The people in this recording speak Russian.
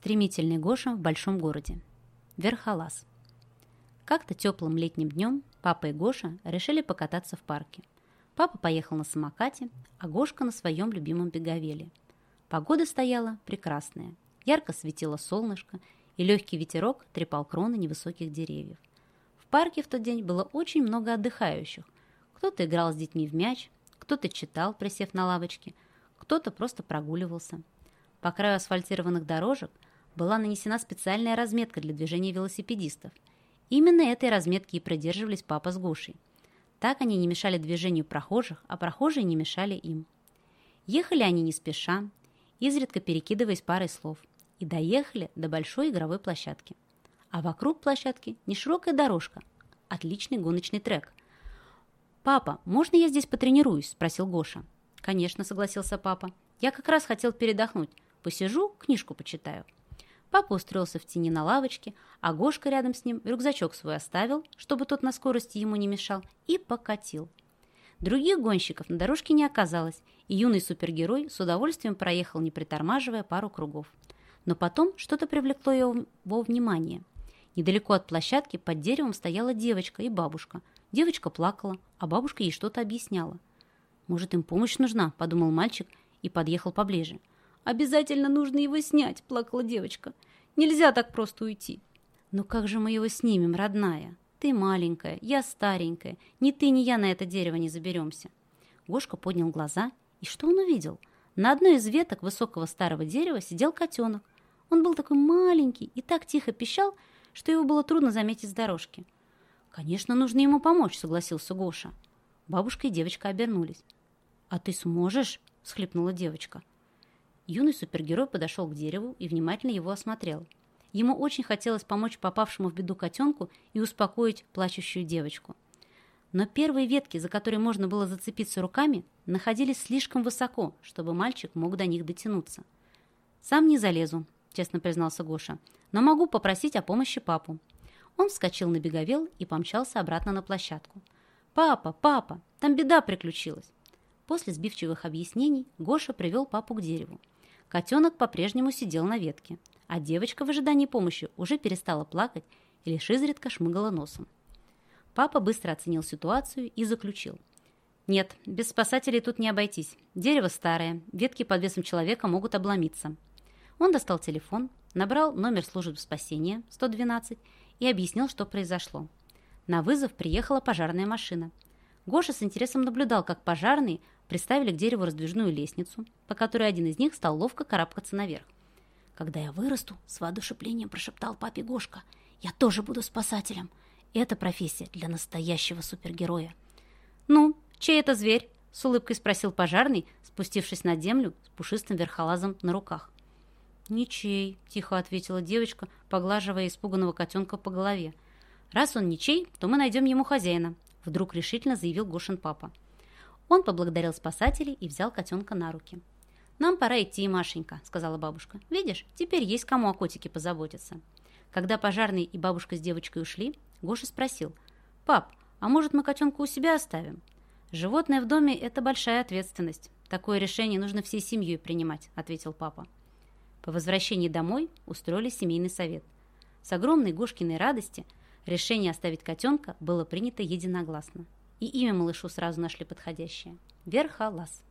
Стремительный Гоша в большом городе. Верхолаз. Как-то теплым летним днем папа и Гоша решили покататься в парке. Папа поехал на самокате, а Гошка на своем любимом беговеле. Погода стояла прекрасная. Ярко светило солнышко, и легкий ветерок трепал кроны невысоких деревьев. В парке в тот день было очень много отдыхающих. Кто-то играл с детьми в мяч, кто-то читал, присев на лавочке, кто-то просто прогуливался. По краю асфальтированных дорожек была нанесена специальная разметка для движения велосипедистов. Именно этой разметки и продерживались папа с Гошей. Так они не мешали движению прохожих, а прохожие не мешали им. Ехали они не спеша, изредка перекидываясь парой слов, и доехали до большой игровой площадки. А вокруг площадки не широкая дорожка, отличный гоночный трек. «Папа, можно я здесь потренируюсь?» – спросил Гоша. «Конечно», – согласился папа. «Я как раз хотел передохнуть. Посижу, книжку почитаю». Папа устроился в тени на лавочке, а Гошка рядом с ним рюкзачок свой оставил, чтобы тот на скорости ему не мешал, и покатил. Других гонщиков на дорожке не оказалось, и юный супергерой с удовольствием проехал, не притормаживая, пару кругов. Но потом что-то привлекло его внимание. Недалеко от площадки под деревом стояла девочка и бабушка. Девочка плакала, а бабушка ей что-то объясняла. «Может, им помощь нужна?» – подумал мальчик и подъехал поближе. «Обязательно нужно его снять», – плакала девочка. «Нельзя так просто уйти». «Ну как же мы его снимем, родная? Ты маленькая, я старенькая. Ни ты, ни я на это дерево не заберемся». Гошка поднял глаза, и что он увидел? На одной из веток высокого старого дерева сидел котенок. Он был такой маленький и так тихо пищал, что его было трудно заметить с дорожки. «Конечно, нужно ему помочь», — согласился Гоша. Бабушка и девочка обернулись. «А ты сможешь?» — всхлипнула девочка. Юный супергерой подошел к дереву и внимательно его осмотрел. Ему очень хотелось помочь попавшему в беду котенку и успокоить плачущую девочку. Но первые ветки, за которые можно было зацепиться руками, находились слишком высоко, чтобы мальчик мог до них дотянуться. «Сам не залезу», — честно признался Гоша, «но могу попросить о помощи папу». Он вскочил на беговел и помчался обратно на площадку. «Папа, папа, там беда приключилась!» После сбивчивых объяснений Гоша привел папу к дереву. Котенок по-прежнему сидел на ветке, а девочка в ожидании помощи уже перестала плакать и лишь изредка шмыгала носом. Папа быстро оценил ситуацию и заключил. «Нет, без спасателей тут не обойтись. Дерево старое, ветки под весом человека могут обломиться». Он достал телефон, набрал номер службы спасения 112 и объяснил, что произошло. На вызов приехала пожарная машина. Гоша с интересом наблюдал, как пожарные приставили к дереву раздвижную лестницу, по которой один из них стал ловко карабкаться наверх. «Когда я вырасту», — с воодушевлением прошептал папе Гошка, «я тоже буду спасателем. Это профессия для настоящего супергероя». «Ну, чей это зверь?» — с улыбкой спросил пожарный, спустившись на землю с пушистым верхолазом на руках. «Ничей», — тихо ответила девочка, поглаживая испуганного котенка по голове. «Раз он ничей, то мы найдем ему хозяина», — вдруг решительно заявил Гошин папа. Он поблагодарил спасателей и взял котенка на руки. «Нам пора идти, Машенька», — сказала бабушка. «Видишь, теперь есть кому о котике позаботиться». Когда пожарный и бабушка с девочкой ушли, Гоша спросил. «Пап, а может мы котенка у себя оставим?» «Животное в доме — это большая ответственность. Такое решение нужно всей семьей принимать», — ответил папа. По возвращении домой устроили семейный совет. С огромной Гошкиной радости решение оставить котенка было принято единогласно. И имя малышу сразу нашли подходящее – Верхолаз.